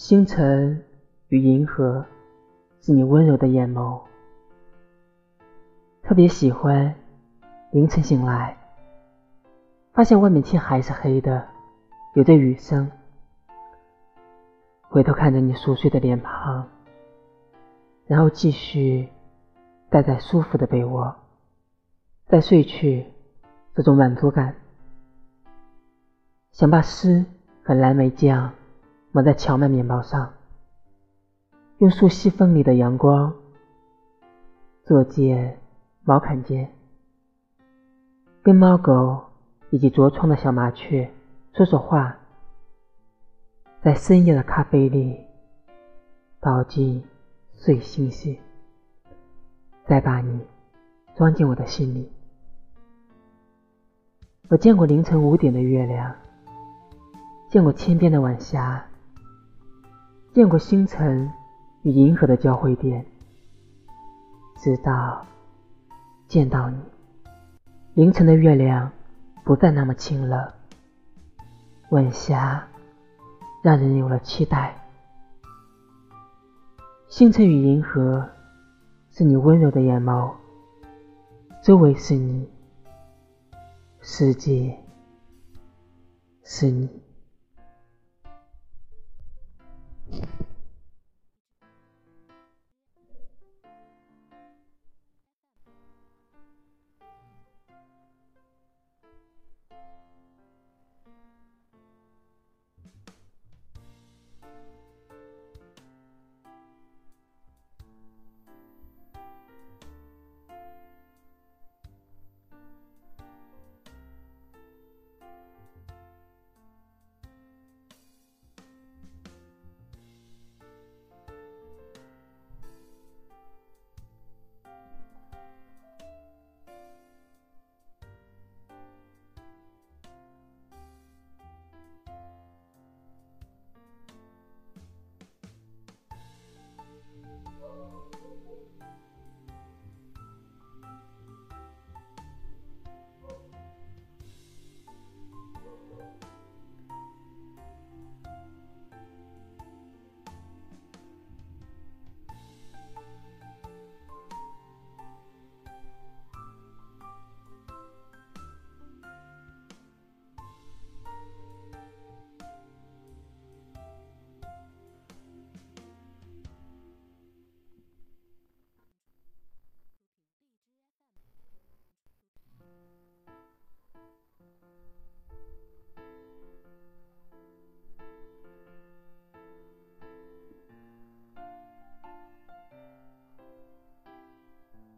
星辰与银河是你温柔的眼眸，特别喜欢凌晨醒来，发现外面天还是黑的，有着雨声。回头看着你熟睡的脸庞，然后继续待在舒服的被窝，再睡去，这种满足感，想把诗和蓝莓酱。抹在荞麦面包上，用树细缝里的阳光做件毛坎肩，跟猫狗以及着窗的小麻雀说说话，在深夜的咖啡里倒进碎星星，再把你装进我的心里。我见过凌晨五点的月亮，见过天边的晚霞。见过星辰与银河的交汇点，直到见到你。凌晨的月亮不再那么清冷，晚霞让人有了期待。星辰与银河是你温柔的眼眸，周围是你，世界是你。